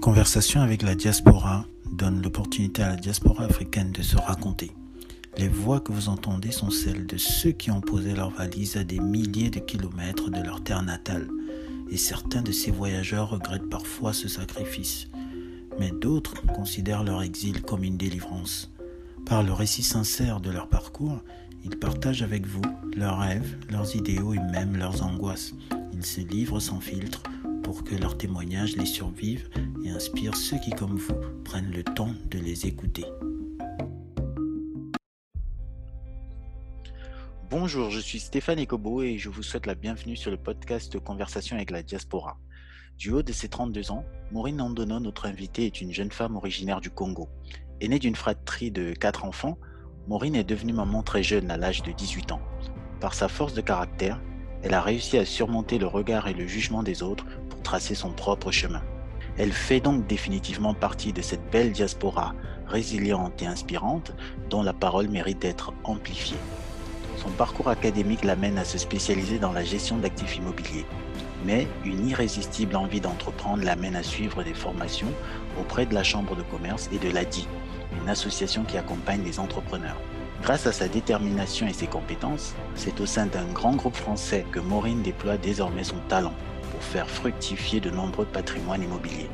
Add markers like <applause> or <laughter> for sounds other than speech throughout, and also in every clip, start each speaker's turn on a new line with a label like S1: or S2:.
S1: Conversation avec la diaspora donne l'opportunité à la diaspora africaine de se raconter. Les voix que vous entendez sont celles de ceux qui ont posé leurs valises à des milliers de kilomètres de leur terre natale. Et certains de ces voyageurs regrettent parfois ce sacrifice. Mais d'autres considèrent leur exil comme une délivrance. Par le récit sincère de leur parcours, ils partagent avec vous leurs rêves, leurs idéaux et même leurs angoisses. Ils se livrent sans filtre pour que leurs témoignages les survivent et inspirent ceux qui, comme vous, prennent le temps de les écouter. Bonjour, je suis Stéphane Ekobo et je vous souhaite la bienvenue sur le podcast Conversation avec la diaspora. Du haut de ses 32 ans, Maureen Andono, notre invitée, est une jeune femme originaire du Congo. Aînée d'une fratrie de quatre enfants, Maureen est devenue maman très jeune à l'âge de 18 ans. Par sa force de caractère, elle a réussi à surmonter le regard et le jugement des autres tracer son propre chemin. Elle fait donc définitivement partie de cette belle diaspora résiliente et inspirante dont la parole mérite d'être amplifiée. Son parcours académique l'amène à se spécialiser dans la gestion d'actifs immobiliers. Mais une irrésistible envie d'entreprendre l'amène à suivre des formations auprès de la Chambre de commerce et de l'ADI, une association qui accompagne les entrepreneurs. Grâce à sa détermination et ses compétences, c'est au sein d'un grand groupe français que Maureen déploie désormais son talent pour faire fructifier de nombreux patrimoines immobiliers.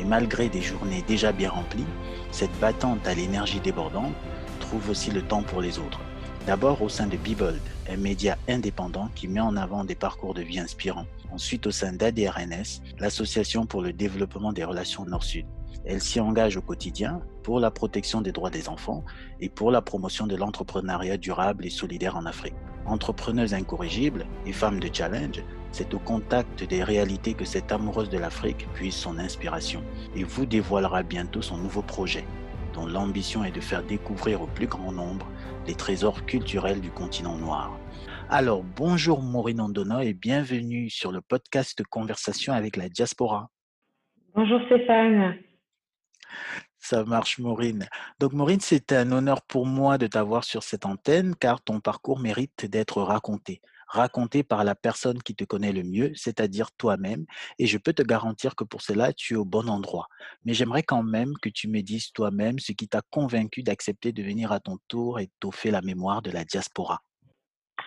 S1: Et malgré des journées déjà bien remplies, cette battante à l'énergie débordante trouve aussi le temps pour les autres. D'abord au sein de Bibold, un média indépendant qui met en avant des parcours de vie inspirants. Ensuite au sein d'ADRNS, l'association pour le développement des relations Nord-Sud. Elle s'y engage au quotidien pour la protection des droits des enfants et pour la promotion de l'entrepreneuriat durable et solidaire en Afrique. Entrepreneuse incorrigible et femme de challenge, c'est au contact des réalités que cette amoureuse de l'Afrique puise son inspiration et vous dévoilera bientôt son nouveau projet, dont l'ambition est de faire découvrir au plus grand nombre les trésors culturels du continent noir. Alors, bonjour Maureen Andona et bienvenue sur le podcast Conversation avec la diaspora.
S2: Bonjour Stéphane.
S1: Ça marche, Maureen. Donc, Maureen, c'est un honneur pour moi de t'avoir sur cette antenne car ton parcours mérite d'être raconté. Raconté par la personne qui te connaît le mieux, c'est-à-dire toi-même. Et je peux te garantir que pour cela, tu es au bon endroit. Mais j'aimerais quand même que tu me dises toi-même ce qui t'a convaincu d'accepter de venir à ton tour et t'offrir la mémoire de la diaspora.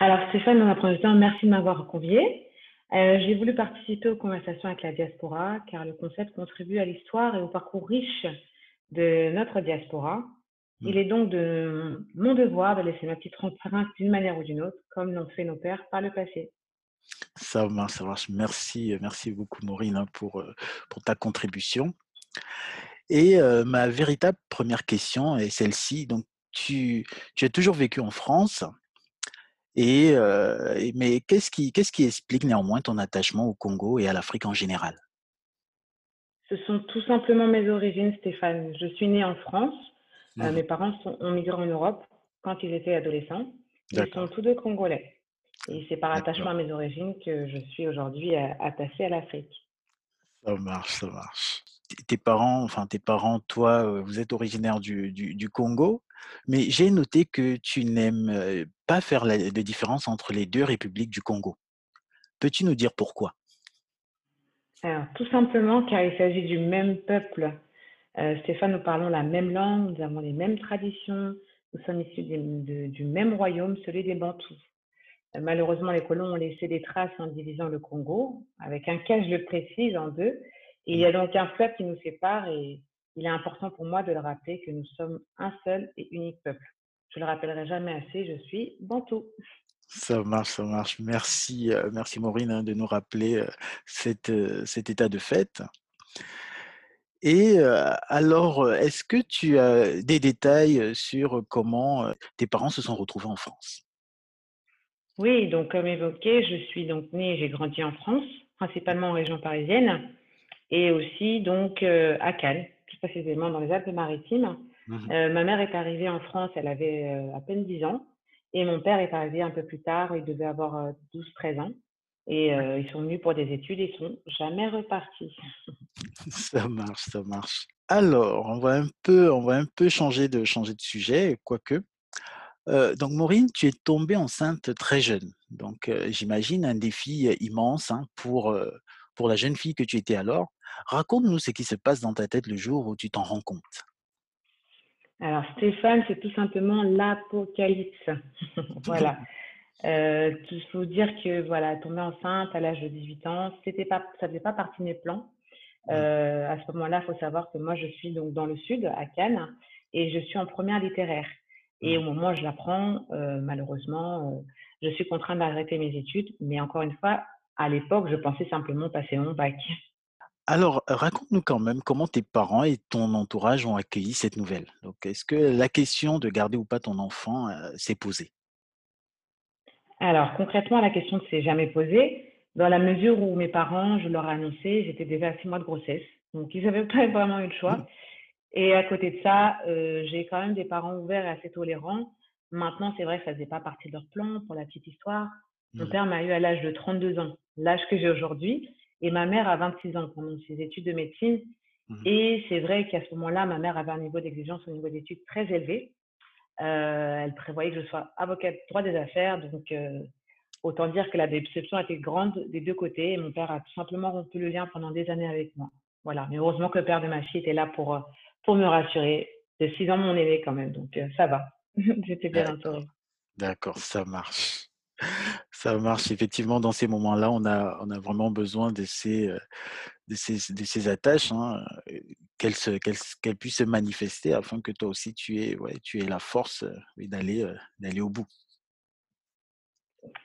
S2: Alors, Stéphane, dans la première temps, merci de m'avoir convié. Euh, j'ai voulu participer aux conversations avec la diaspora car le concept contribue à l'histoire et au parcours riche de notre diaspora. Il est donc de mon devoir de laisser ma petite empreinte d'une manière ou d'une autre, comme l'ont fait nos pères par le passé.
S1: Ça marche, ça marche. Merci, merci beaucoup Maureen hein, pour, euh, pour ta contribution. Et euh, ma véritable première question est celle-ci. Donc, tu, tu as toujours vécu en France, et, mais qu'est-ce qui, qu'est-ce qui explique néanmoins ton attachement au Congo et à l'Afrique en général?
S2: Ce sont tout simplement mes origines, Stéphane. Je suis née en France. Mmh mes parents sont, ont migré en Europe quand ils étaient adolescents. Ils sont tous deux congolais. Et c'est par attachement à mes origines que je suis aujourd'hui attachée à l'Afrique.
S1: Ça marche, ça marche. Tes parents, enfin tes parents, toi, vous êtes originaire du, du, du Congo. Mais j'ai noté que tu n'aimes pas faire la, de différence entre les deux républiques du Congo. Peux-tu nous dire pourquoi?
S2: Alors, tout simplement car il s'agit du même peuple. Euh, Stéphane, nous parlons la même langue, nous avons les mêmes traditions, nous sommes issus du même royaume, celui des Bantous. Euh, malheureusement, les colons ont laissé des traces en divisant le Congo, avec un cas, je le précise, en deux. il y a donc un fleuve qui nous sépare et il est important pour moi de le rappeler que nous sommes un seul et unique peuple. Je le rappellerai jamais assez, je suis Bantou.
S1: Ça marche, ça marche. Merci, euh, merci Maureen hein, de nous rappeler cet état de fait. Et alors, est-ce que tu as des détails sur comment tes parents se sont retrouvés en France?
S2: Oui, donc comme évoqué, je suis donc née, j'ai grandi en France, principalement en région parisienne, et aussi donc à Cannes, précisément dans les Alpes-Maritimes. Mmh euh, ma mère est arrivée en France, elle avait à peine 10 ans. Et mon père est arrivé un peu plus tard, il devait avoir 12-13 euh, ans. Et ils sont venus pour des études et sont jamais repartis. <laughs>
S1: ça marche, ça marche. Alors, on va un peu, on va un peu changer de changer de sujet, quoique. donc, Maureen, tu es tombée enceinte très jeune. Donc, j'imagine un défi immense hein, pour pour la jeune fille que tu étais alors. Raconte-nous ce qui se passe dans ta tête le jour où tu t'en rends compte.
S2: Alors, Stéphane, c'est tout simplement l'apocalypse. <laughs> voilà. <laughs> Euh, il faut dire que voilà, tomber enceinte à l'âge de 18 ans, c'était pas, ça faisait pas partie de mes plans. Euh, à ce moment-là, il faut savoir que moi, je suis donc dans le sud, à Cannes, et je suis en première littéraire. Et au moment où je l'apprends, euh, malheureusement, je suis contrainte d'arrêter mes études. Mais encore une fois, à l'époque, je pensais simplement passer mon bac.
S1: Alors, raconte-nous quand même comment tes parents et ton entourage ont accueilli cette nouvelle. Donc, est-ce que la question de garder ou pas ton enfant s'est posée?
S2: Alors, concrètement, la question ne s'est jamais posée. Dans la mesure où mes parents, je leur ai annoncé, j'étais déjà à six mois de grossesse. Donc, ils n'avaient <laughs> pas vraiment eu le choix. Mmh. Et à côté de ça, euh, j'ai quand même des parents ouverts et assez tolérants. Maintenant, c'est vrai que ça ne faisait pas partie de leur plan, pour la petite histoire. Mon mmh. père m'a eu à l'âge de 32 ans, l'âge que j'ai aujourd'hui, et ma mère a 26 ans pendant ses études de médecine. Mmh. Et c'est vrai qu'à ce moment-là, ma mère avait un niveau d'exigence au niveau d'études très élevé. Euh, elle prévoyait que je sois avocate droit des affaires, donc euh, Autant dire que la déception était grande des deux côtés et mon père a tout simplement rompu le lien pendant des années avec moi. Voilà. Mais heureusement que le père de ma fille était là pour, euh, pour me rassurer. De six ans, mon aîné quand même. Donc, euh, ça va. <laughs> J'étais bien entourée.
S1: D'accord, ça marche. Ça marche. Effectivement, dans ces moments-là, on a, on a vraiment besoin de ces, de ces, de ces attaches, hein, qu'elles, puissent se manifester afin que toi aussi, tu aies, ouais, tu aies la force d'aller, d'aller au bout.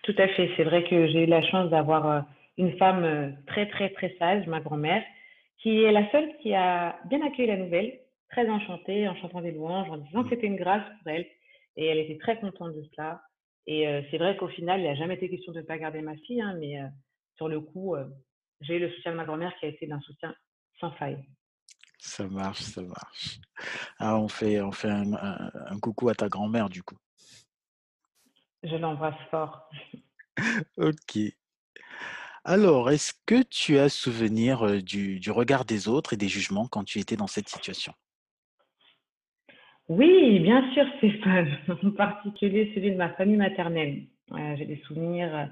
S2: Tout à fait. C'est vrai que j'ai eu la chance d'avoir une femme très, très, très sage, ma grand-mère, qui est la seule qui a bien accueilli la nouvelle, très enchantée, en chantant des louanges, en disant que c'était une grâce pour elle. Et elle était très contente de cela. Et euh, c'est vrai qu'au final, il n'a jamais été question de ne pas garder ma fille, hein, mais sur le coup, j'ai eu le soutien de ma grand-mère qui a été d'un soutien sans faille.
S1: Ça marche, ça marche. Ah, on fait, on fait un coucou à ta grand-mère, du coup.
S2: Je l'embrasse fort.
S1: OK. Alors, est-ce que tu as souvenir, du du regard des autres et des jugements quand tu étais dans cette situation?
S2: Oui, bien sûr, Stéphane. <laughs> En particulier celui de ma famille maternelle. j'ai des souvenirs,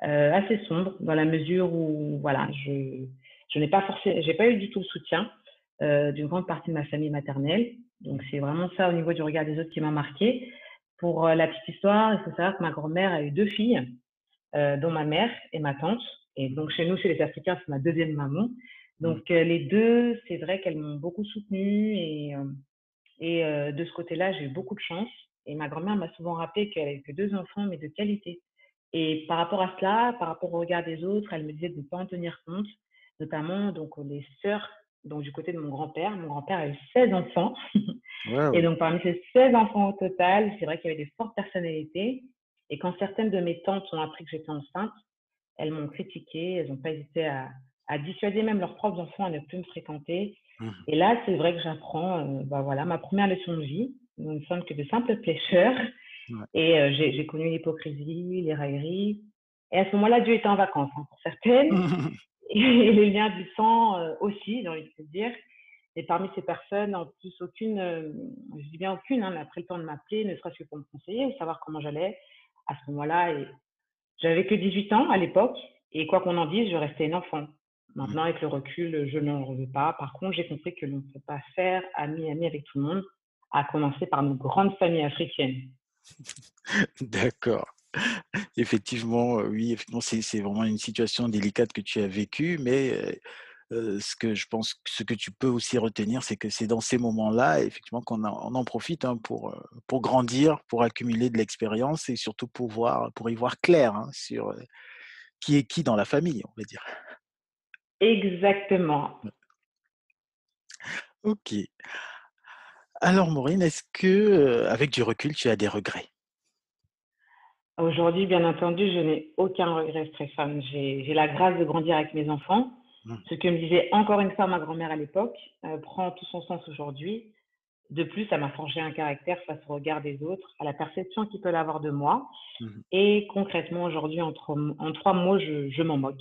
S2: assez sombres dans la mesure où voilà, je je n'ai pas j'ai pas eu du tout le soutien, d'une grande partie de ma famille maternelle. Donc c'est vraiment ça au niveau du regard des autres qui m'a marquée. Pour euh, la petite histoire, il faut savoir que ma grand-mère a eu deux filles, euh, dont ma mère et ma tante. Et donc, chez nous, chez les Africains, c'est ma deuxième maman. Mmh. Donc, euh, les deux, c'est vrai qu'elles m'ont beaucoup soutenue. Et, et de ce côté-là, j'ai eu beaucoup de chance. Et ma grand-mère m'a souvent rappelé qu'elle avait que deux enfants, mais de qualité. Et par rapport à cela, par rapport au regard des autres, elle me disait de ne pas en tenir compte, notamment donc les sœurs donc du côté de mon grand-père. Mon grand-père a eu 16 enfants. <laughs> Et donc parmi ces 16 enfants au total, c'est vrai qu'il y avait des fortes personnalités. Et quand certaines de mes tantes ont appris que j'étais enceinte, elles m'ont critiqué, elles n'ont pas hésité à, à, dissuader même leurs propres enfants à ne plus me fréquenter. Mmh. Et là, c'est vrai que j'apprends euh, bah voilà, ma première leçon de vie. Nous ne sommes que de simples pêcheurs. Et euh, j'ai connu l'hypocrisie, les railleries. Et à ce moment-là, Dieu était en vacances hein, pour certaines. <laughs> <laughs> et les liens du sang euh, aussi, j'ai envie de dire. Et parmi ces personnes, en plus, aucune, euh, je dis bien aucune, hein, n'a pris le temps de m'appeler, ne serait-ce que pour me conseiller, savoir comment j'allais à ce moment-là. Et j'avais que 18 ans à l'époque, et quoi qu'on en dise, je restais une enfant. Maintenant, avec le recul, je n'en veux pas. Par contre, j'ai compris que l'on ne peut pas faire ami-ami avec tout le monde, à commencer par nos grandes familles africaines. <laughs>
S1: D'accord. <laughs> Effectivement, oui, effectivement, c'est vraiment une situation délicate que tu as vécue, mais ce que je pense, ce que tu peux aussi retenir, c'est que c'est dans ces moments-là, effectivement, qu'on en profite hein, pour, pour grandir, pour accumuler de l'expérience et surtout pour, voir, pour y voir clair hein, sur qui est qui dans la famille, on va dire.
S2: Exactement.
S1: Ok. Alors, Maureen, est-ce que, avec du recul, tu as des regrets?
S2: Aujourd'hui, bien entendu, je n'ai aucun regret, Stéphane. J'ai la grâce de grandir avec mes enfants. Mmh. Ce que me disait encore une fois ma grand-mère à l'époque euh, prend tout son sens aujourd'hui. De plus, ça m'a forgé un caractère face au regard des autres, à la perception qu'ils peuvent avoir de moi. Mmh. Et concrètement, aujourd'hui, en, trois mots, <laughs> je, m'en moque.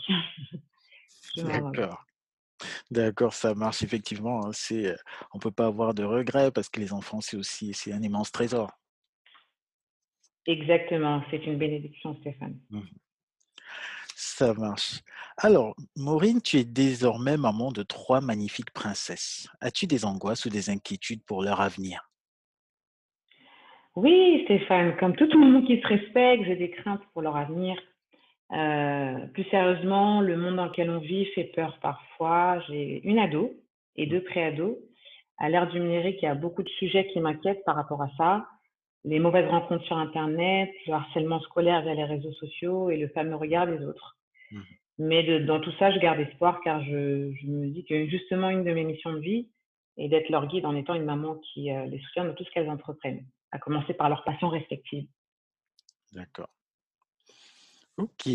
S1: D'accord. D'accord, ça marche effectivement. Hein. C'est, on peut pas avoir de regrets parce que les enfants, c'est aussi c'est un immense trésor.
S2: Exactement, c'est une bénédiction, Stéphane. Mmh.
S1: Ça marche. Alors, Maureen, tu es désormais maman de trois magnifiques princesses. As-tu des angoisses ou des inquiétudes pour leur avenir?
S2: Oui, Stéphane, comme tout le monde qui se respecte, j'ai des craintes pour leur avenir. Euh, plus sérieusement, le monde dans lequel on vit fait peur parfois. J'ai une ado et deux pré-ados. À l'ère du numérique, il y a beaucoup de sujets qui m'inquiètent par rapport à ça. Les mauvaises rencontres sur Internet, le harcèlement scolaire via les réseaux sociaux et le fameux regard des autres.
S1: Mhm.
S2: Mais de- dans tout ça, je garde espoir car je, je me dis que justement une de mes missions de vie est d'être leur guide en étant une maman qui euh, les soutient dans tout ce qu'elles entreprennent, à commencer par leurs passions respectives.
S1: D'accord. Ok.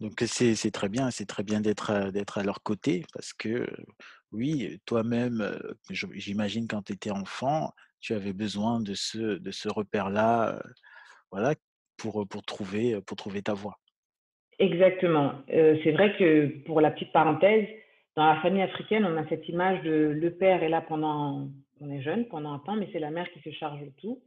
S1: Donc c'est très bien, c'est très bien d'être à, d'être à leur côté parce que oui, toi-même, euh, j'imagine quand tu étais enfant, tu avais besoin de ce, de ce repère-là, euh, voilà, pour, pour trouver, pour trouver ta voie.
S2: Exactement. Euh, c'est vrai que pour la petite parenthèse, dans la famille africaine, on a cette image de le père est là pendant, on est jeune, pendant un temps, mais c'est la mère qui se charge de tout.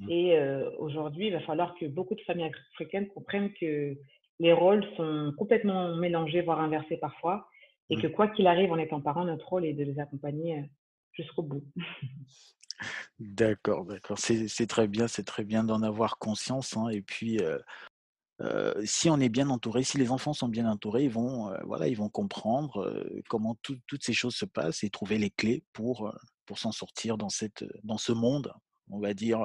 S1: Mm.
S2: Et euh, aujourd'hui, il va falloir que beaucoup de familles africaines comprennent que les rôles sont complètement mélangés, voire inversés parfois, et
S1: Mm.
S2: que quoi qu'il arrive en étant parent, notre rôle est de les accompagner jusqu'au bout. <laughs>
S1: D'accord, d'accord. C'est très bien, c'est très bien d'en avoir conscience, hein, et puis, si on est bien entouré, si les enfants sont bien entourés, ils vont, voilà, ils vont comprendre, comment tout toutes ces choses se passent et trouver les clés pour, pour s'en sortir dans cette, dans ce monde, on va dire,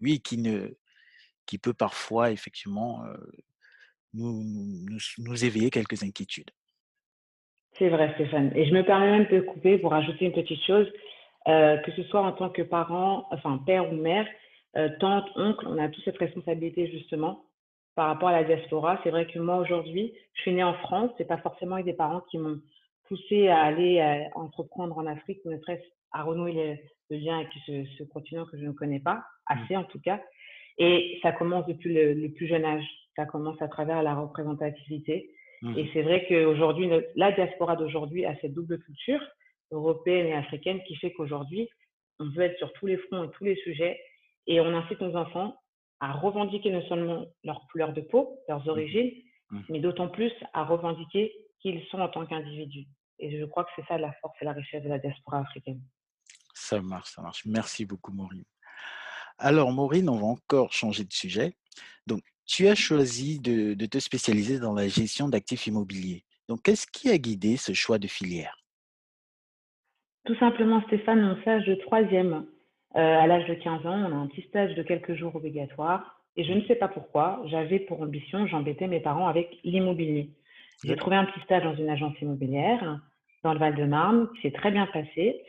S1: oui, qui ne qui peut parfois effectivement, nous nous nous éveiller quelques inquiétudes.
S2: C'est vrai, Stéphane. Et je me permets même de couper pour ajouter une petite chose, euh, que ce soit en tant que parent, enfin père ou mère, euh, tante, oncle, on a tous cette responsabilité justement par rapport à la diaspora. C'est vrai que moi aujourd'hui, je suis née en France, c'est pas forcément avec des parents qui m'ont poussé à aller euh, entreprendre en Afrique, ne serait-ce à renouer le, le lien avec ce, ce continent que je ne connais pas,
S1: Mmh.
S2: assez en tout cas. Et ça commence depuis le, le plus jeune âge. Ça commence à travers la représentativité.
S1: Mmh
S2: Et c'est vrai qu'aujourd'hui, la diaspora d'aujourd'hui a cette double culture européenne et africaine qui fait qu'aujourd'hui, on veut être sur tous les fronts et tous les sujets et on incite nos enfants à revendiquer non seulement leur couleur de peau, leurs
S1: Mmh
S2: origines,
S1: Mmh
S2: mais d'autant plus à revendiquer qui ils sont en tant qu'individus. Et je crois que c'est ça la force et la richesse de la diaspora africaine.
S1: Ça marche, ça marche. Merci beaucoup Maureen. Alors Maureen, on va encore changer de sujet. Donc, tu as choisi de de te spécialiser dans la gestion d'actifs immobiliers. Donc, qu'est-ce qui a guidé ce choix de filière?
S2: Tout simplement, Stéphane, mon stage de troisième, euh, à l'âge de 15 ans, on a un petit stage de quelques jours obligatoire. Et je ne sais pas pourquoi, j'avais pour ambition, j'embêtais mes parents avec l'immobilier. J'ai trouvé un petit stage dans une agence immobilière dans le Val-de-Marne, qui s'est très bien passé.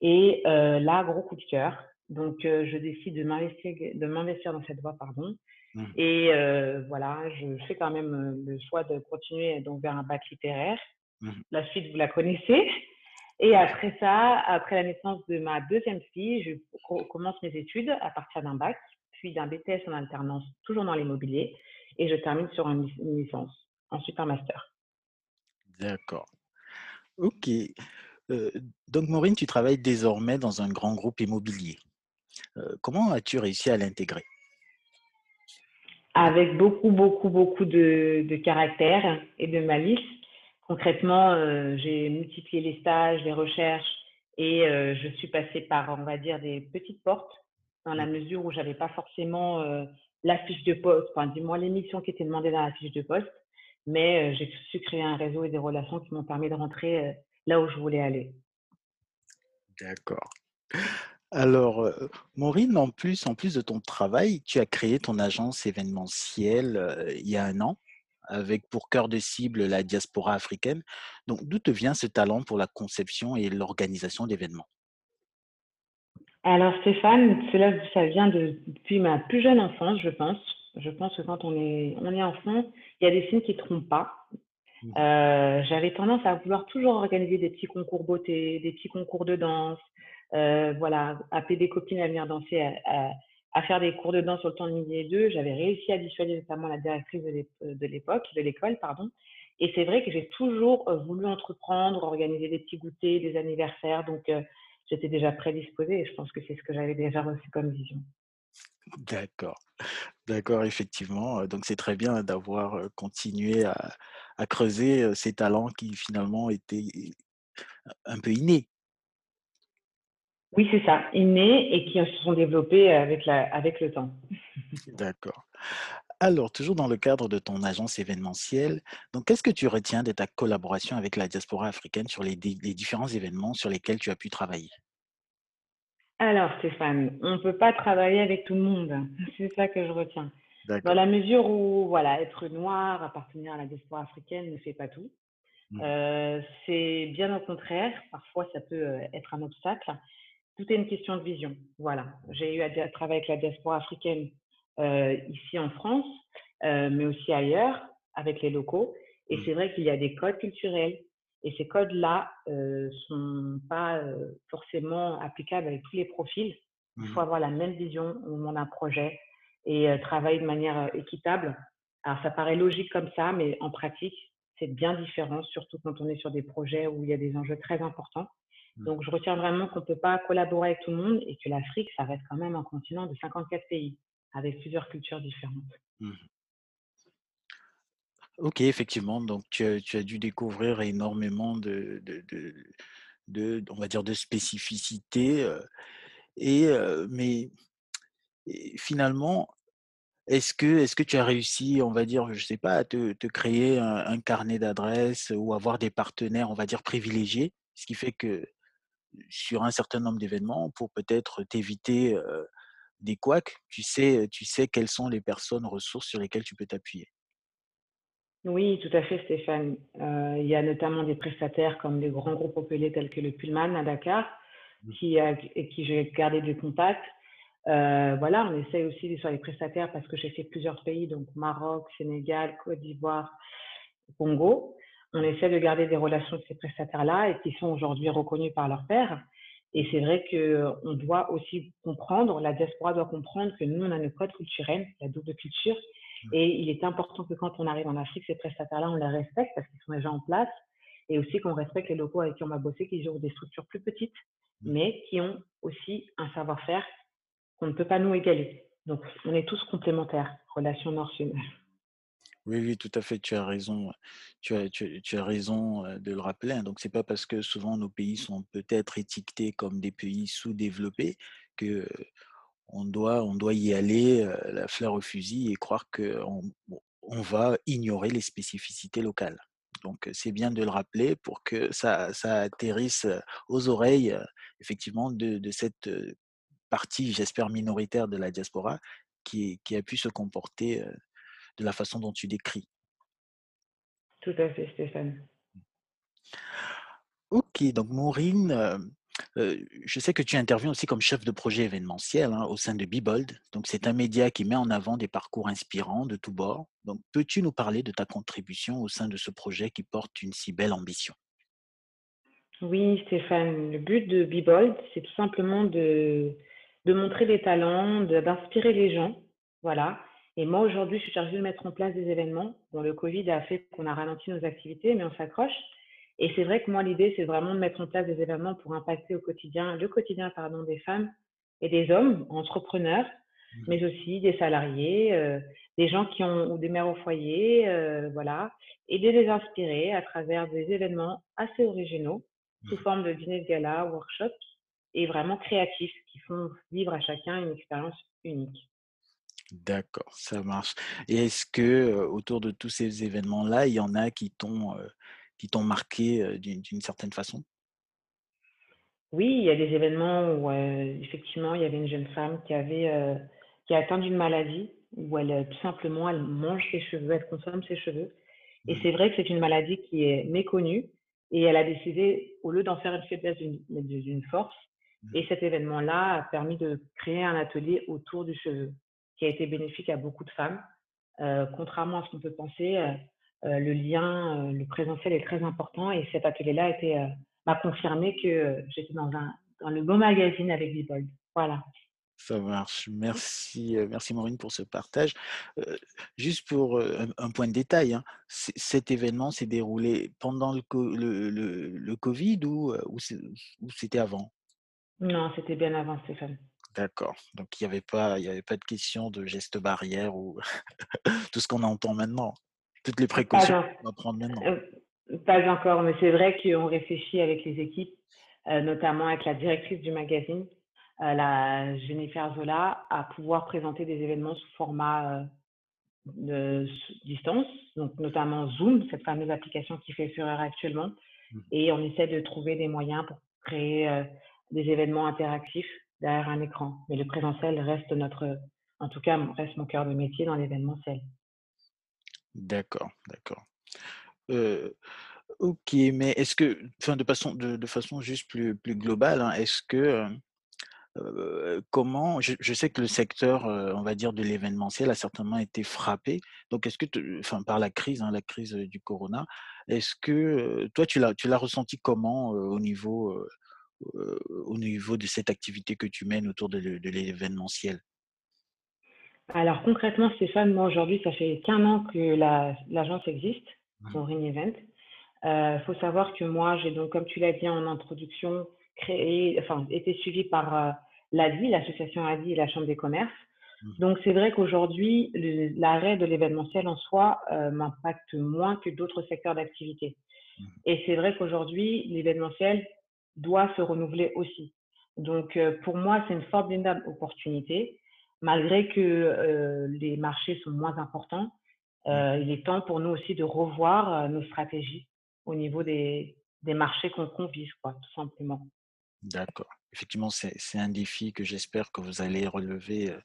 S2: Et euh, là, gros coup de cœur. Donc, euh, je décide de m'investir, de m'investir dans cette voie, pardon.
S1: Mmh.
S2: Et euh, voilà, je fais quand même le choix de continuer donc vers un bac littéraire.
S1: Mmh.
S2: La suite, vous la connaissez. Et après ça, après la naissance de ma deuxième fille, je co- commence mes études à partir d'un bac, puis d'un BTS en alternance, toujours dans l'immobilier, et je termine sur une licence, ensuite un master.
S1: D'accord. OK. Heu, donc Maureen, tu travailles désormais dans un grand groupe immobilier. Heu, comment as-tu réussi à l'intégrer?
S2: Avec beaucoup, beaucoup, beaucoup de, de caractère et de malice. Concrètement, euh, j'ai multiplié les stages, les recherches, et euh, je suis passée par, on va dire, des petites portes, dans la
S1: Mmh.
S2: mesure où j'avais pas forcément euh, la fiche de poste, enfin, du moins l'émission qui était demandée dans la fiche de poste, mais euh, j'ai su créer un réseau et des relations qui m'ont permis de rentrer là où je voulais aller.
S1: D'accord. Alors, Maureen, en plus en plus de ton travail, tu as créé ton agence événementielle, il y a un an, avec pour cœur de cible la diaspora africaine. Donc d'où te vient ce talent pour la conception et l'organisation d'événements?
S2: Alors Stéphane, cela ça vient de, depuis ma plus jeune enfance, je pense. Je pense que quand on est, on est enfant, il y a des signes qui ne trompent pas.
S1: Mmh.
S2: Euh, j'avais tendance à vouloir toujours organiser des petits concours beauté, des petits concours de danse, euh, voilà, appeler des copines à venir danser, à, à- à faire des cours de danse sur le temps de midi et deux. J'avais réussi à dissuader notamment la directrice de l'ép- de l'époque, de l'école, pardon. Et c'est vrai que j'ai toujours euh, voulu entreprendre, organiser des petits goûters, des anniversaires. Donc, euh, j'étais déjà prédisposée et je pense que c'est ce que j'avais déjà reçu comme vision.
S1: D'accord. D'accord, effectivement, heu, donc c'est très bien d'avoir, continué à à creuser, ces talents qui finalement étaient un peu innés.
S2: Oui, c'est ça, innés et qui se sont développés avec la avec le temps.
S1: D'accord. Alors, toujours dans le cadre de ton agence événementielle, donc qu'est-ce que tu retiens de ta collaboration avec la diaspora africaine sur les di les différents événements sur lesquels tu as pu travailler?
S2: Alors Stéphane, on ne peut pas travailler avec tout le monde. <laughs> C'est ça que je retiens. Dans la mesure où, voilà, être noir, appartenir à la diaspora africaine ne fait pas tout.
S1: Mmh
S2: Heu, c'est bien au contraire, parfois ça peut, heu, être un obstacle. Tout est une question de vision, voilà. J'ai eu à travailler avec la diaspora africaine, heu, ici en France, heu, mais aussi ailleurs, avec les locaux et
S1: mh.
S2: c'est vrai qu'il y a des codes culturels et ces codes-là, heu, sont pas, forcément applicables avec tous les profils. Il faut
S1: Mmh
S2: avoir la même vision au moment d'un projet et travailler de manière, équitable. Alors ça paraît logique comme ça, mais en pratique, c'est bien différent, surtout quand on est sur des projets où il y a des enjeux très importants.
S1: Mmh.
S2: Donc je retiens vraiment qu'on ne peut pas collaborer avec tout le monde et que l'Afrique, ça reste quand même un continent de 54 pays, avec plusieurs cultures différentes.
S1: Mmh. OK, effectivement, donc tu as tu as dû découvrir énormément de de de de on va dire de spécificités, heu et heu, mais et finalement, est-ce que est-ce que tu as réussi, on va dire, je sais pas, à te te créer un un carnet d'adresses ou avoir des partenaires, on va dire, privilégiés? Ce qui fait que sur un certain nombre d'événements, pour peut-être t'éviter, des couacs, tu sais, tu sais quelles sont les personnes ressources sur lesquelles tu peux t'appuyer.
S2: Oui, tout à fait, Stéphane. Il y a notamment des prestataires comme les grands groupes hôteliers tels que le Pullman à Dakar,
S1: Mmh.
S2: qui, et qui j'ai gardé du contact. Heu, voilà, on essaye aussi sur les prestataires parce que j'ai fait plusieurs pays, donc Maroc, Sénégal, Côte d'Ivoire, Congo. On essaie de garder des relations avec ces prestataires-là et qui sont aujourd'hui reconnus par leurs pairs. Et c'est vrai qu'on doit aussi comprendre, la diaspora doit comprendre que nous, on a nos codes culturels, la double culture. Et il est important que quand on arrive en Afrique, ces prestataires-là, on les respecte parce qu'ils sont déjà en place. Et aussi qu'on respecte les locaux avec qui on va bosser, qui ont des structures plus petites, mais qui ont aussi un savoir-faire qu'on ne peut pas nous égaler. Donc, on est tous complémentaires, relation nord-sud.
S1: Oui, oui, tout à fait, tu as raison, tu as tu as tu as raison, de le rappeler, hein. Donc c'est pas parce que souvent nos pays sont peut-être étiquetés comme des pays sous-développés que, on doit on doit y aller, la fleur au fusil et croire qu'on on on va ignorer les spécificités locales. Donc, c'est bien de le rappeler pour que ça ça atterrisse, aux oreilles, effectivement de de cette, partie, j'espère minoritaire de la diaspora qui qui a pu se comporter, de la façon dont tu décris.
S2: Tout à fait, Stéphane.
S1: OK, donc Maureen, hem, heu, je sais que tu interviens aussi comme chef de projet événementiel, hein, au sein de Be-Bold. Donc c'est un média qui met en avant des parcours inspirants de tous bords. Donc peux-tu nous parler de ta contribution au sein de ce projet qui porte une si belle ambition?
S2: Oui, Stéphane, le but de Be Bold, c'est tout simplement de, de montrer les talents, d'inspirer les gens. Voilà. Et moi, aujourd'hui, je suis chargée de mettre en place des événements. Bon, le Covid a fait qu'on a ralenti nos activités, mais on s'accroche. Et c'est vrai que moi, l'idée, c'est vraiment de mettre en place des événements pour impacter au quotidien, le quotidien, pardon, des femmes et des hommes, entrepreneurs,
S1: Mmh
S2: mais aussi des salariés, euh, des gens qui ont, ou des mères au foyer, euh, voilà, et de les inspirer à travers des événements assez originaux sous
S1: mh.
S2: forme de dîner de gala, workshops et vraiment créatifs qui font vivre à chacun une expérience unique.
S1: D'accord, ça marche. Et est-ce que, autour de tous ces événements-là, il y en a qui t'ont, qui t'ont marqué, d'une d'une certaine façon?
S2: Oui, il y a des événements où, effectivement, il y avait une jeune femme qui avait, qui est atteinte d'une maladie où elle, tout simplement, elle mange ses cheveux, elle consomme ses cheveux. Et
S1: Mmh.
S2: c'est vrai que c'est une maladie qui est méconnue et elle a décidé, au lieu d'en faire une faiblesse, d'une d'une force
S1: mh.
S2: et cet événement-là a permis de créer un atelier autour du cheveu, qui a été bénéfique à beaucoup de femmes. Heu, contrairement à ce qu'on peut penser, heu heu, le lien, le présentiel est très important et cet atelier-là m'a confirmé que, j'étais dans un dans le bon magazine avec Diebold. Voilà.
S1: Ça marche. Merci, merci Maureen pour ce partage. Juste pour, un un point de détail, hein, cet événement s'est déroulé pendant le co le le le covid ou c'était avant?
S2: Non, c'était bien avant Stéphane.
S1: D'accord, donc il y avait pas il y avait pas de question de gestes barrières ou <laughs> tout ce qu'on entend maintenant? toutes les précautions qu'on va prendre maintenant?
S2: euh, pas encore, mais c'est vrai qu'on réfléchit avec les équipes, euh, notamment avec la directrice du magazine, euh, la Jennifer Zola, à pouvoir présenter des événements sous format de distance, donc notamment Zoom, cette fameuse application qui fait fureur actuellement.
S1: Mhm.
S2: Et on essaie de trouver des moyens pour créer des événements interactifs derrière un écran. Mais le présentiel reste notre, en tout cas, reste mon cœur de métier dans l'événementiel.
S1: D'accord, d'accord. Euh, ok, mais est-ce que, enfin, de façon, de, façon juste plus, plus globale, hein, est-ce que, euh, comment, je, sais que le secteur, euh, on va dire, de l'événementiel a certainement été frappé. Donc, est-ce que, enfin, par la crise, hein, la crise du corona, est-ce que toi, tu l'as, tu l'as ressenti comment au niveau, au niveau de cette activité que tu mènes autour de, l'événementiel?
S2: Alors concrètement, Stéphane, moi aujourd'hui, ça fait qu'un an que la- l'agence existe,
S1: Mhm,
S2: Maureen Event. Il faut savoir que moi, j'ai donc, comme tu l'as dit en introduction, créé, enfin, été suivie par euh, l'ADI, l'association ADI et la Chambre des commerces.
S1: mhm,
S2: Donc c'est vrai qu'aujourd'hui, l'arrêt de l'événementiel en soi euh, m'impacte moins que d'autres secteurs d'activité.
S1: mhm.
S2: Et c'est vrai qu'aujourd'hui, l'événementiel doit se renouveler aussi. Donc, euh, pour moi, c'est une formidable opportunité, malgré que euh, les marchés sont moins importants.
S1: mhm.
S2: euh, il est temps pour nous aussi de revoir euh, nos stratégies au niveau des, des marchés qu'on qu'on vise, quoi, tout simplement.
S1: D'accord. Effectivement, c'est, un défi que j'espère que vous allez relever,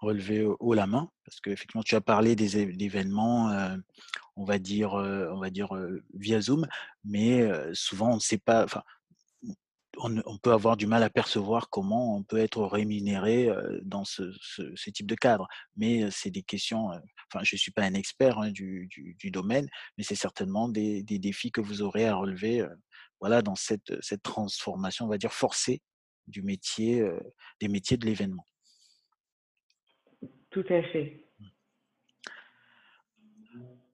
S1: relever haut la main, parce que effectivement, tu as parlé des é- d'événements, euh, on va dire, on va dire via Zoom, mais souvent on ne sait pas, enfin, on, peut avoir du mal à percevoir comment on peut être rémunéré dans ce, type de cadre. Mais c'est des questions, enfin, je ne suis pas un expert hein, du, domaine, mais c'est certainement des, défis que vous aurez à relever, voilà, dans cette, transformation, on va dire, forcée du métier, des métiers de l'événement.
S2: Tout à fait.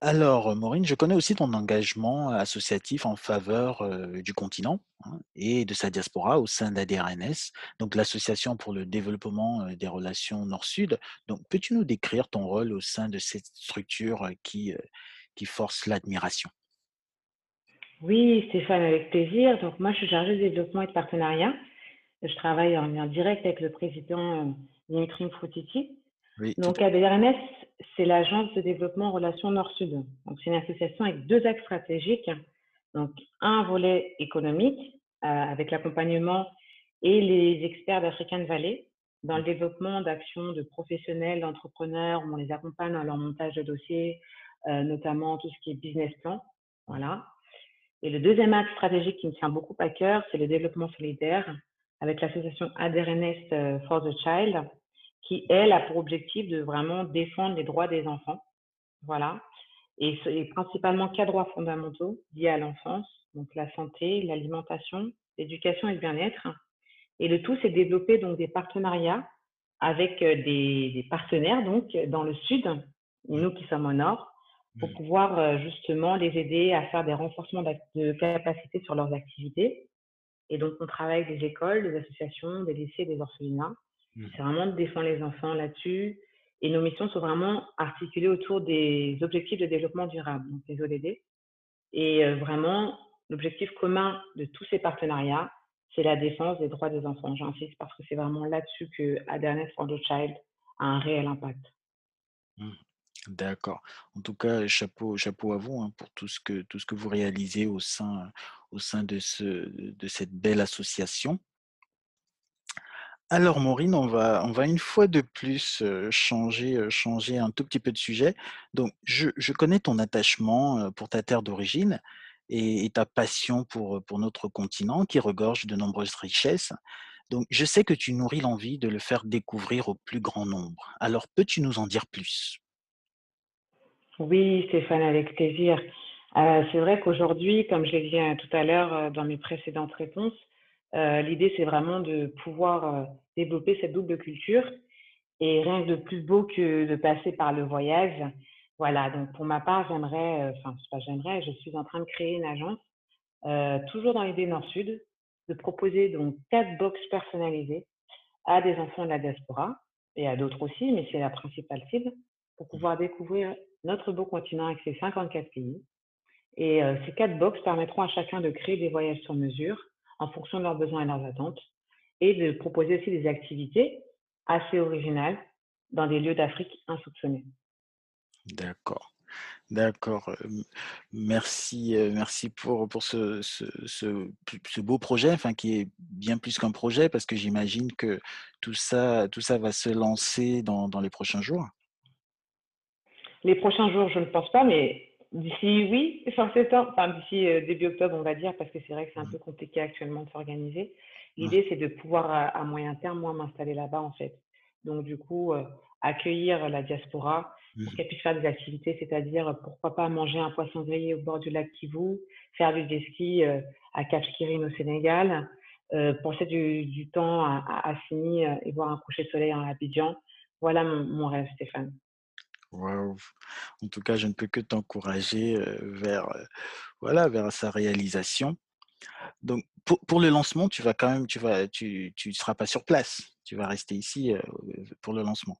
S1: Alors, euh, Maureen, je connais aussi ton engagement associatif en faveur euh, du continent hein, et de sa diaspora au sein d'ADRNS, donc l'Association pour le développement euh, des relations Nord-Sud. Donc, peux-tu nous décrire ton rôle au sein de cette structure euh, qui, euh, force l'admiration?
S2: Oui, Stéphane, avec plaisir. Donc, moi, je suis chargée de développement et de partenariat. Je travaille en lien direct avec le président euh, Dimitri Mfroutiti.
S1: Oui,
S2: Donc, ADRNS, c'est l'Agence de développement en relations Nord-Sud. Donc, c'est une association avec deux axes stratégiques. Donc, un volet économique euh, avec l'accompagnement et les experts d'African Valley dans le développement d'actions de professionnels, d'entrepreneurs. où On les accompagne dans leur montage de dossiers, euh, notamment tout ce qui est business plan. Voilà. Et le deuxième axe stratégique qui me tient beaucoup à cœur, c'est le développement solidaire avec l'association ADRNS euh, for the Child, qui, elle, a pour objectif de vraiment défendre les droits des enfants. Voilà. Et, et principalement quatre droits fondamentaux liés à l'enfance, donc la santé, l'alimentation, l'éducation et le bien-être. Et le tout, c'est développer donc des partenariats avec euh, des, des partenaires donc dans le sud, nous qui sommes au nord, pour
S1: Mhm.
S2: pouvoir euh, justement les aider à faire des renforcements de capacités sur leurs activités. Et donc, on travaille avec des écoles, des associations, des lycées, des orphelinats.
S1: Mhm.
S2: C'est vraiment de défendre les enfants là-dessus. Et nos missions sont vraiment articulées autour des objectifs de développement durable, donc les ODD. Et euh, vraiment, l'objectif commun de tous ces partenariats, c'est la défense des droits des enfants. J'insiste parce que c'est vraiment là-dessus que Awareness for the Child a un réel impact.
S1: Mhm. D'accord. En tout cas, chapeau, chapeau à vous hein, pour tout ce que tout ce que vous réalisez au sein au sein de ce de cette belle association. Alors Maureen, on va on va une fois de plus changer changer un tout petit peu de sujet. Donc je, connais ton attachement pour ta terre d'origine et, ta passion pour pour notre continent qui regorge de nombreuses richesses. Donc je sais que tu nourris l'envie de le faire découvrir au plus grand nombre. Alors peux-tu nous en dire plus?
S2: Oui, Stéphane, avec plaisir. C'est vrai qu'aujourd'hui, comme je l'ai dit euh, tout à l'heure dans mes précédentes réponses, euh, l'idée, c'est vraiment de pouvoir euh, développer cette double culture et rien de plus beau que de passer par le voyage. Voilà, donc pour ma part, j'aimerais, euh, enfin, c'est pas j'aimerais, je suis en train de créer une agence, toujours dans l'idée Nord-Sud, de proposer donc quatre box personnalisées à des enfants de la diaspora et à d'autres aussi, mais c'est la principale cible pour pouvoir découvrir notre beau continent avec ses 54 pays. Et ces quatre box permettront à chacun de créer des voyages sur mesure en fonction de leurs besoins et leurs attentes et de proposer aussi des activités assez originales dans des lieux d'Afrique insoupçonnés.
S1: D'accord. D'accord. Merci, merci pour, pour ce, ce, ce, beau projet, enfin, qui est bien plus qu'un projet, parce que j'imagine que tout ça, tout ça va se lancer dans, dans les prochains jours.
S2: Les prochains jours, je ne pense pas, mais d'ici, oui, enfin, d'ici début octobre, on va dire, parce que c'est vrai que c'est un mmh. peu compliqué actuellement de s'organiser. L'idée, c'est de pouvoir, à, moyen terme, moi, m'installer là-bas, en fait. Donc, du coup, accueillir la diaspora, pour mmh. qu'elle puisse faire des activités, c'est-à-dire pourquoi pas manger un poisson grillé au bord du lac Kivu, faire du jet ski euh, à Cap au Sénégal, euh, passer du, temps à, à, euh, et voir un coucher de soleil en Abidjan. Voilà mon, rêve, Stéphane.
S1: Wow. En tout cas, je ne peux que t'encourager vers, voilà, vers sa réalisation. Donc, pour, pour, le lancement, tu vas quand même, tu vas, tu, tu seras pas sur place. Tu vas rester ici pour le lancement.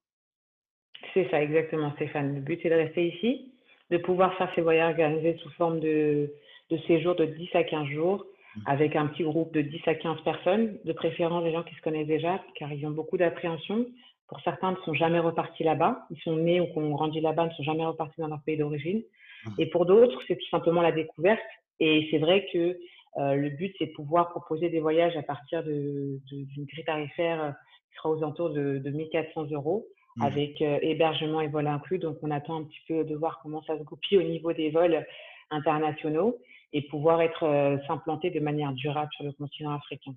S2: C'est ça, exactement, Stéphane. Le but, c'est de rester ici, de pouvoir faire ces voyages organisés sous forme de, de séjours de 10 à 15 jours, mmh. avec un petit groupe de 10 à 15 personnes, de préférence des gens qui se connaissent déjà, car ils ont beaucoup d'appréhension. Pour certains, ne sont jamais repartis là-bas. Ils sont nés ou ont grandi là-bas, ne sont jamais repartis dans leur pays d'origine. Mmh. Et pour d'autres, c'est tout simplement la découverte. Et c'est vrai que euh, le but, c'est de pouvoir proposer des voyages à partir d'une de, grille tarifaire euh, qui sera aux alentours de, de 1400 euros Mmh. avec euh, hébergement et vol inclus. Donc, on attend un petit peu de voir comment ça se goupille au niveau des vols internationaux et pouvoir être euh, s'implanter de manière durable sur le continent africain.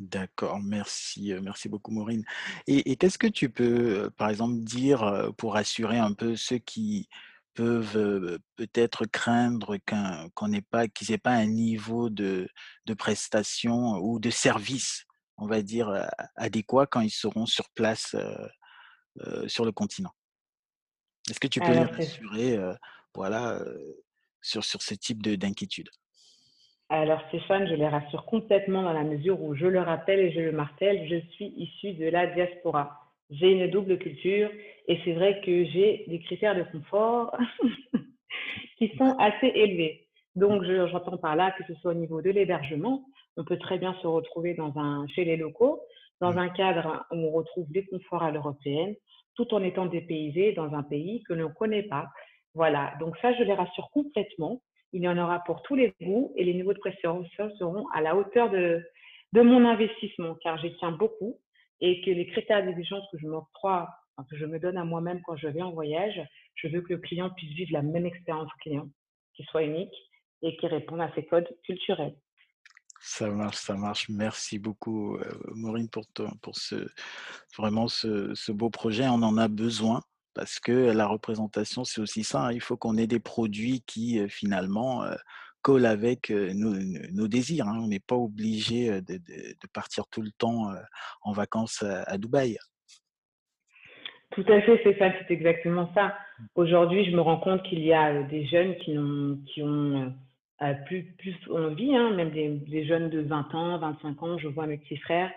S1: D'accord, merci, merci beaucoup Maureen. Et, qu'est-ce que tu peux, par exemple, dire pour assurer un peu ceux qui peuvent peut-être craindre qu'on n'ait pas, qu'ils n'aient pas un niveau de, de prestation ou de service, on va dire, adéquat quand ils seront sur place euh, sur le continent? Est-ce que tu peux les rassurer voilà, sur, sur ce type d'inquiétude?
S2: Alors Stéphane, je les rassure complètement dans la mesure où je le rappelle et je le martèle, je suis issu de la diaspora. J'ai une double culture et c'est vrai que j'ai des critères de confort <laughs> qui sont assez élevés. Donc j'entends par là que ce soit au niveau de l'hébergement, on peut très bien se retrouver dans un, chez les locaux, dans mmh. un cadre où on retrouve des conforts à l'européenne, tout en étant dépaysé dans un pays que l'on ne connaît pas. Voilà, donc ça, je les rassure complètement. Il y en aura pour tous les goûts et les niveaux de pression seront à la hauteur de, mon investissement, car j'y tiens beaucoup et que les critères d'exigence que je m'octroie, que je me donne à moi-même quand je vais en voyage, je veux que le client puisse vivre la même expérience client, qui soit unique et qui réponde à ses codes culturels.
S1: Ça marche, ça marche. Merci beaucoup, Maureen, pour, pour ce, vraiment ce, beau projet. On en a besoin parce que la représentation, c'est aussi ça. Hein. Il faut qu'on ait des produits qui, finalement, collent avec nos, désirs. Hein. On n'est pas obligé de, partir tout le temps en vacances à, Dubaï.
S2: Tout à fait, Stéphane, c'est exactement ça. Aujourd'hui, je me rends compte qu'il y a des jeunes qui ont, plus, plus envie, hein, même des, jeunes de 20 ans, 25 ans, je vois mes petits frères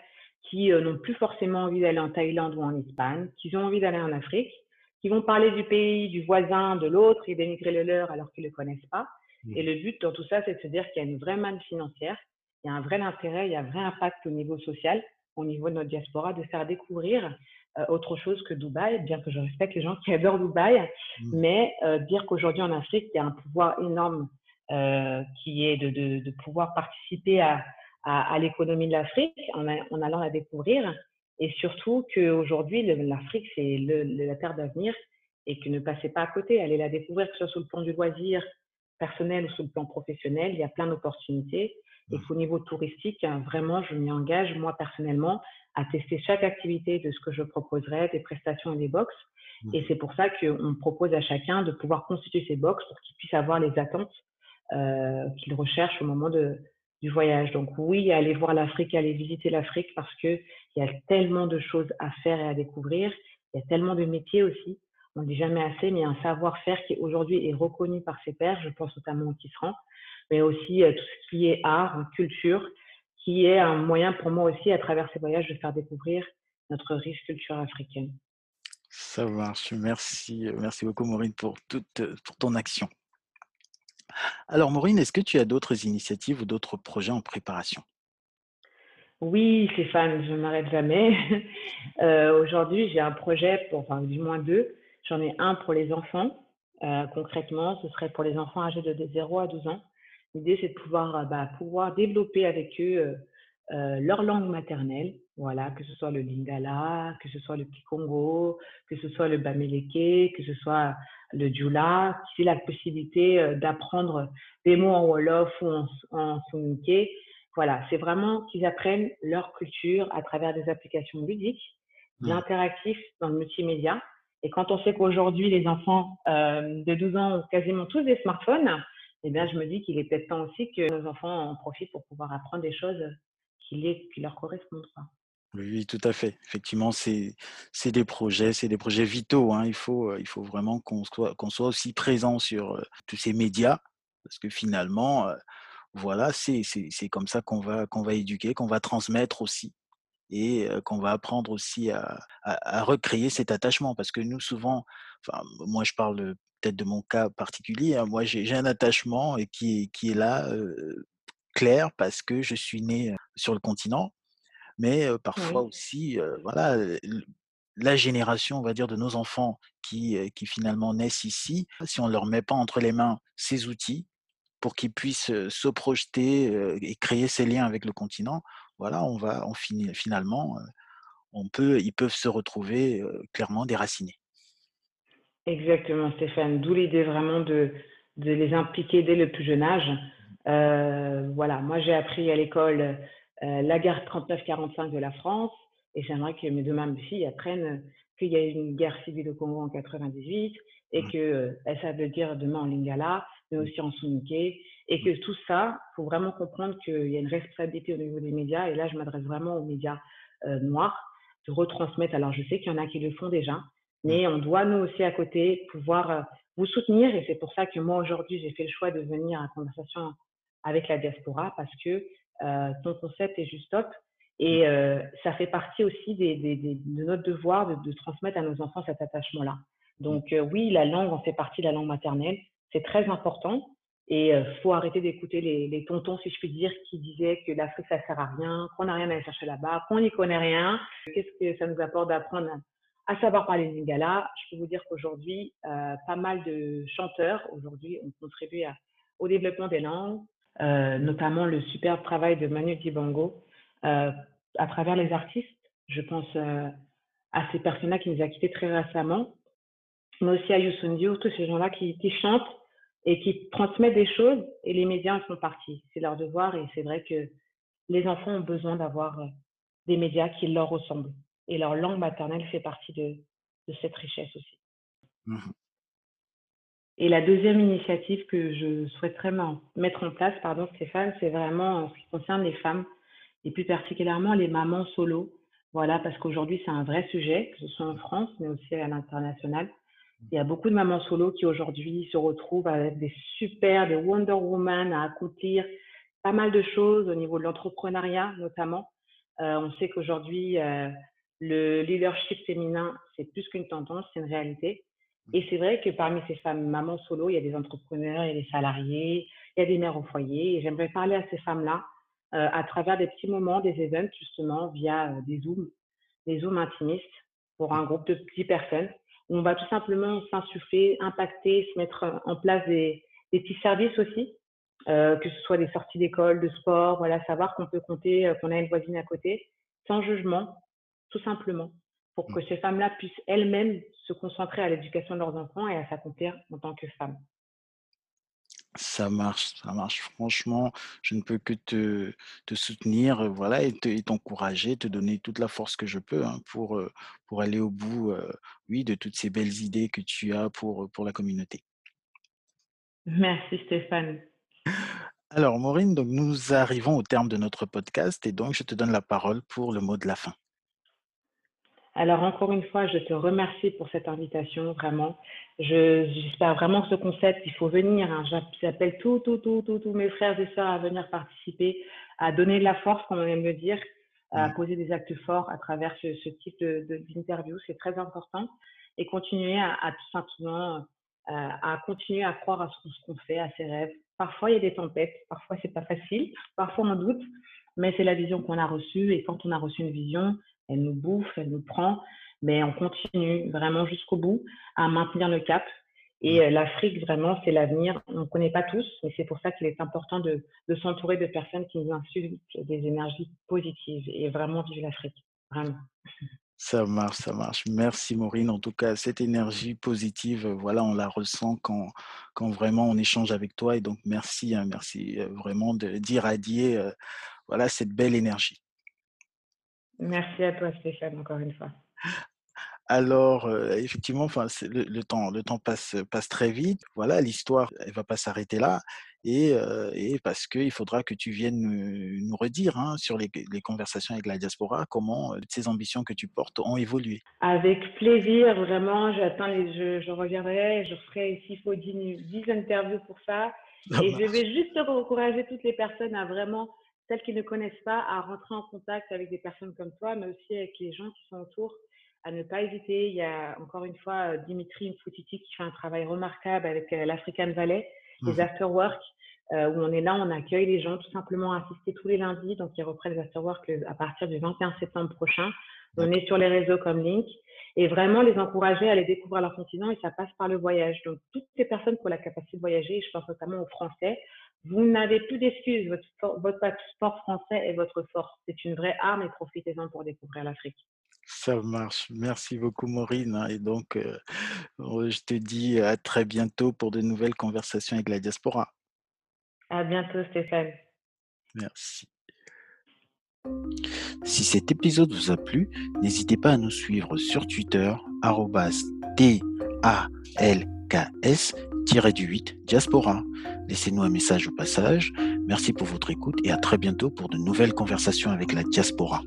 S2: qui n'ont plus forcément envie d'aller en Thaïlande ou en Espagne, qui ont envie d'aller en Afrique, qui vont parler du pays, du voisin, de l'autre et dénigrer le leur alors qu'ils ne le connaissent pas. Mmh. Et le but dans tout ça, c'est de se dire qu'il y a une vraie manne financière, il y a un vrai intérêt, il y a un vrai impact au niveau social, au niveau de notre diaspora, de faire découvrir euh, autre chose que Dubaï, bien que je respecte les gens qui adorent Dubaï, mmh. mais euh, dire qu'aujourd'hui en Afrique, il y a un pouvoir énorme euh, qui est de, de, de, pouvoir participer à, à, à l'économie de l'Afrique en, en, allant la découvrir. Et surtout qu'aujourd'hui, l'Afrique, c'est la terre d'avenir et que ne passez pas à côté. Allez la découvrir, que ce soit sur le plan du loisir personnel ou sur le plan professionnel. Il y a plein d'opportunités. Et qu'au niveau touristique, hein, vraiment, je m'y engage, moi personnellement, à tester chaque activité de ce que je proposerai, des prestations et des box. Et c'est pour ça qu'on propose à chacun de pouvoir constituer ses box pour qu'il puisse avoir les attentes euh, qu'ils recherchent au moment de, du voyage. Donc oui, aller voir l'Afrique, aller visiter l'Afrique parce qu'il y a tellement de choses à faire et à découvrir. Il y a tellement de métiers aussi. On dit jamais assez, mais il un savoir-faire qui aujourd'hui est reconnu par ses pairs. Je pense notamment au tisserand, mais aussi euh, tout ce qui est art, culture, qui est un moyen pour moi aussi, à travers ces voyages, de faire découvrir notre riche culture africaine.
S1: Ça marche. Merci, merci beaucoup Maureen pour toute, pour ton action. Alors Maureen, est-ce que tu as d'autres initiatives ou d'autres projets en préparation?
S2: Oui, Stéphane, je ne m'arrête jamais. <laughs> Euh, aujourd'hui, j'ai un projet enfin, du moins deux. J'en ai un pour les enfants. Euh, concrètement, ce serait pour les enfants âgés de 0 à 12 ans. L'idée, c'est de pouvoir, euh, bah, pouvoir développer avec eux leur langue maternelle, voilà, que ce soit le lingala, que ce soit le kikongo, que ce soit le bamileke, que ce soit le djula, c'est la possibilité euh, d'apprendre des mots en wolof ou en, en Voilà, c'est vraiment qu'ils apprennent leur culture à travers des applications ludiques, mmh. l'interactif dans le multimédia. Et quand on sait qu'aujourd'hui, les enfants euh, de 12 ans ont quasiment tous des smartphones, eh bien, je me dis qu'il est peut-être temps aussi que nos enfants en profitent pour pouvoir apprendre des choses qui, les, qui leur correspondent.
S1: Oui, tout à fait. Effectivement, c'est des projets, c'est des projets vitaux. Hein. Il faut euh, il faut vraiment qu'on soit soit aussi présent sur euh, tous ces médias parce que finalement, euh, voilà, c'est comme ça qu'on va va éduquer, qu'on va transmettre aussi et qu'on va apprendre aussi à, à, recréer cet attachement parce que nous souvent, moi je parle peut-être de mon cas particulier, hein, moi j'ai un attachement qui qui est là clair parce que je suis né sur le continent mais parfois
S2: Oui.
S1: aussi, voilà, la génération, on va dire, de nos enfants qui, qui finalement naissent ici, si on ne leur met pas entre les mains ces outils pour qu'ils puissent se projeter et créer ces liens avec le continent, voilà, on va, on finit, finalement, on peut, ils peuvent se retrouver clairement déracinés.
S2: Exactement, Stéphane. D'où l'idée vraiment de, de les impliquer dès le plus jeune âge. Euh, voilà, moi j'ai appris à l'école euh, la guerre 39-45 de la France, et j'aimerais que mes deux mêmes filles apprennent qu'il y a eu une guerre civile au Congo en 98 et
S1: Mmh.
S2: qu'elles euh, savent le dire demain en lingala, mais
S1: Mmh.
S2: aussi en soninké, et que tout ça, il faut vraiment comprendre qu'il y a une responsabilité au niveau des médias, et là je m'adresse vraiment aux médias euh, noirs, de retransmettre. Alors je sais qu'il y en a qui le font déjà,
S1: Mmh.
S2: mais on doit nous aussi à côté pouvoir euh, vous soutenir, et c'est pour ça que moi aujourd'hui j'ai fait le choix de venir à conversation avec la diaspora, parce que euh, ton concept est juste top.
S1: Mmh.
S2: Et euh, ça fait partie aussi des, des, des, de notre devoir de, de, transmettre à nos enfants cet attachement-là.
S1: Mmh.
S2: Donc euh, oui, la langue en fait partie de la langue maternelle. C'est très important. Et il faut arrêter d'écouter les, les, tontons, si je puis dire, qui disaient que l'Afrique, ça sert à rien, qu'on n'a rien à aller chercher là-bas, qu'on n'y connaît rien. Qu'est-ce que ça nous apporte d'apprendre à savoir parler lingala? Je peux vous dire qu'aujourd'hui, euh, pas mal de chanteurs, aujourd'hui, ont contribué à, au développement des langues, euh, notamment le superbe travail de Manu Dibango euh, à travers les artistes. Je pense euh, à ces personnes-là qui nous a quittés très récemment, mais aussi à Youssou tous ces gens-là qui, chantent et qui transmettent des choses et les médias en font partie. C'est leur devoir et c'est vrai que les enfants ont besoin d'avoir euh, des médias qui leur ressemblent. Et leur langue maternelle fait partie de, de cette richesse aussi. Et la deuxième initiative que je souhaiterais mettre en place, pardon Stéphane, c'est vraiment en ce qui concerne les femmes et plus particulièrement les mamans solo. Voilà, parce qu'aujourd'hui c'est un vrai sujet, que ce soit en France mais aussi à l'international. Il y a beaucoup de mamans solo qui aujourd'hui se retrouvent avec des super, des Wonder Woman à accomplir pas mal de choses au niveau de l'entrepreneuriat notamment. Euh, on sait qu'aujourd'hui euh, le leadership féminin c'est plus qu'une tendance, c'est une réalité. Et c'est vrai que parmi ces femmes mamans solo, il y a des entrepreneurs, il y a des salariés, il y a des mères au foyer. Et j'aimerais parler à ces femmes-là euh, à travers des petits moments, des events justement, via euh, des Zooms, des Zooms intimistes pour un groupe de 10 personnes. Où on va tout simplement s'insuffler, impacter, se mettre en place des, petits services aussi, euh, que ce soit des sorties d'école, de sport, voilà, savoir qu'on peut compter, euh, qu'on a une voisine à côté, sans jugement, tout simplement pour que ces femmes-là puissent elles-mêmes se concentrer à l'éducation de leurs enfants et à s'accomplir en tant que femmes.
S1: Ça marche, ça marche. Franchement, je ne peux que te, te soutenir, voilà, et te- et t'encourager, te donner toute la force que je peux hein, pour, euh, pour aller au bout, euh, oui, de toutes ces belles idées que tu as pour, pour la communauté.
S2: Merci Stéphane.
S1: Alors, Maureen, donc nous arrivons au terme de notre podcast et donc je te donne la parole pour le mot de la fin.
S2: Alors, encore une fois, je te remercie pour cette invitation, vraiment. J'espère vraiment que ce concept, il faut venir. Hein. J'appelle tous, tous, tous, tous, mes frères et sœurs à venir participer, à donner de la force, comme on aime le dire, à poser des actes forts à travers ce, ce type d'interview. C'est très important. et continuer à, tout simplement, euh, à continuer à croire à ce qu'on fait, à ses rêves. Parfois, il y a des tempêtes, parfois, c'est pas facile, parfois, on doute, mais c'est la vision qu'on a reçue et quand on a reçu une vision, elle nous bouffe, elle nous prend, mais on continue vraiment jusqu'au bout à maintenir le cap. Et euh, l'Afrique, vraiment, c'est l'avenir. On ne connaît pas tous, mais c'est pour ça qu'il est important de, s'entourer de personnes qui nous insultent des énergies positives et vraiment vivre l'Afrique. Vraiment.
S1: Ça marche, ça marche. Merci Maureen. En tout cas, cette énergie positive, voilà, on la ressent quand, quand vraiment on échange avec toi. Et donc, merci, hein, merci euh, vraiment d'irradier euh, voilà, cette belle énergie.
S2: Merci à toi, Stéphane, encore une fois.
S1: Alors, euh, effectivement, enfin, le, le, temps, le temps passe, passe très vite. Voilà, l'histoire, elle va pas s'arrêter là. Et, euh, et parce qu'il faudra que tu viennes nous, redire hein, sur les, les, conversations avec la diaspora comment euh, ces ambitions que tu portes ont évolué.
S2: Avec plaisir, vraiment. J'attends les, je, je reviendrai, je ferai s'il faut 10, 10 interviews pour ça. et je vais juste encourager toutes les personnes à vraiment celles qui ne connaissent pas, à rentrer en contact avec des personnes comme toi, mais aussi avec les gens qui sont autour, à ne pas hésiter. Il y a encore une fois euh, Dimitri Mfoutiti qui fait un travail remarquable avec euh, l'African Valley, les mmh. afterwork, euh, où on est là, on accueille les gens tout simplement à assister tous les lundis. Donc, ils reprennent les afterwork à partir du 21 septembre prochain. On est sur les réseaux comme Link et vraiment les encourager à aller découvrir leur continent et ça passe par le voyage. Donc, toutes ces personnes qui ont la capacité de voyager, je pense notamment aux Français, vous n'avez plus d'excuses. Votre, votre passeport français est votre force. C'est une vraie arme et profitez-en pour découvrir l'Afrique.
S1: Ça marche. Merci beaucoup, Maureen. Et donc, euh, je te dis à très bientôt pour de nouvelles conversations avec la diaspora.
S2: À bientôt, Stéphane.
S1: Merci. Si cet épisode vous a plu, n'hésitez pas à nous suivre sur Twitter, DALKS-du-8 diaspora. Laissez-nous un message au passage. Merci pour votre écoute et à très bientôt pour de nouvelles conversations avec la diaspora.